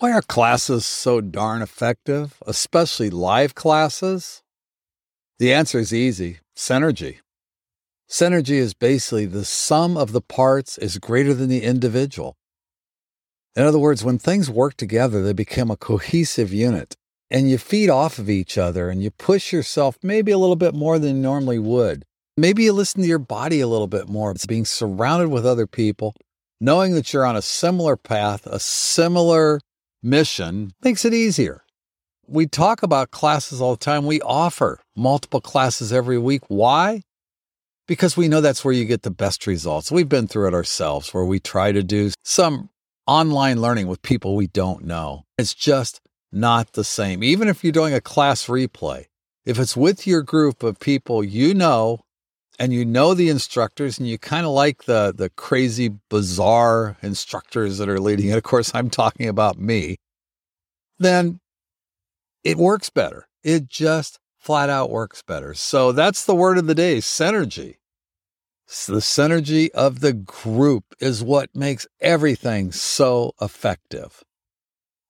Why are classes so darn effective, especially live classes? The answer is easy synergy. Synergy is basically the sum of the parts is greater than the individual. In other words, when things work together, they become a cohesive unit and you feed off of each other and you push yourself maybe a little bit more than you normally would. Maybe you listen to your body a little bit more. It's being surrounded with other people, knowing that you're on a similar path, a similar mission makes it easier. We talk about classes all the time. We offer multiple classes every week. Why? Because we know that's where you get the best results. We've been through it ourselves where we try to do some online learning with people we don't know. It's just not the same. Even if you're doing a class replay, if it's with your group of people you know and you know the instructors and you kind of like the the crazy bizarre instructors that are leading it. Of course i'm talking about me. Then it works better. It just flat out works better. So that's the word of the day synergy. So the synergy of the group is what makes everything so effective.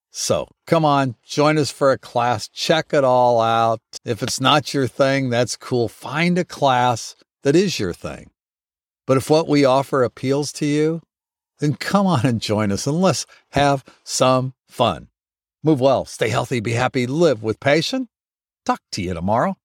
So come on, join us for a class. Check it all out. If it's not your thing, that's cool. Find a class that is your thing. But if what we offer appeals to you, then come on and join us and let's have some fun. Move well, stay healthy, be happy, live with passion. Talk to you tomorrow.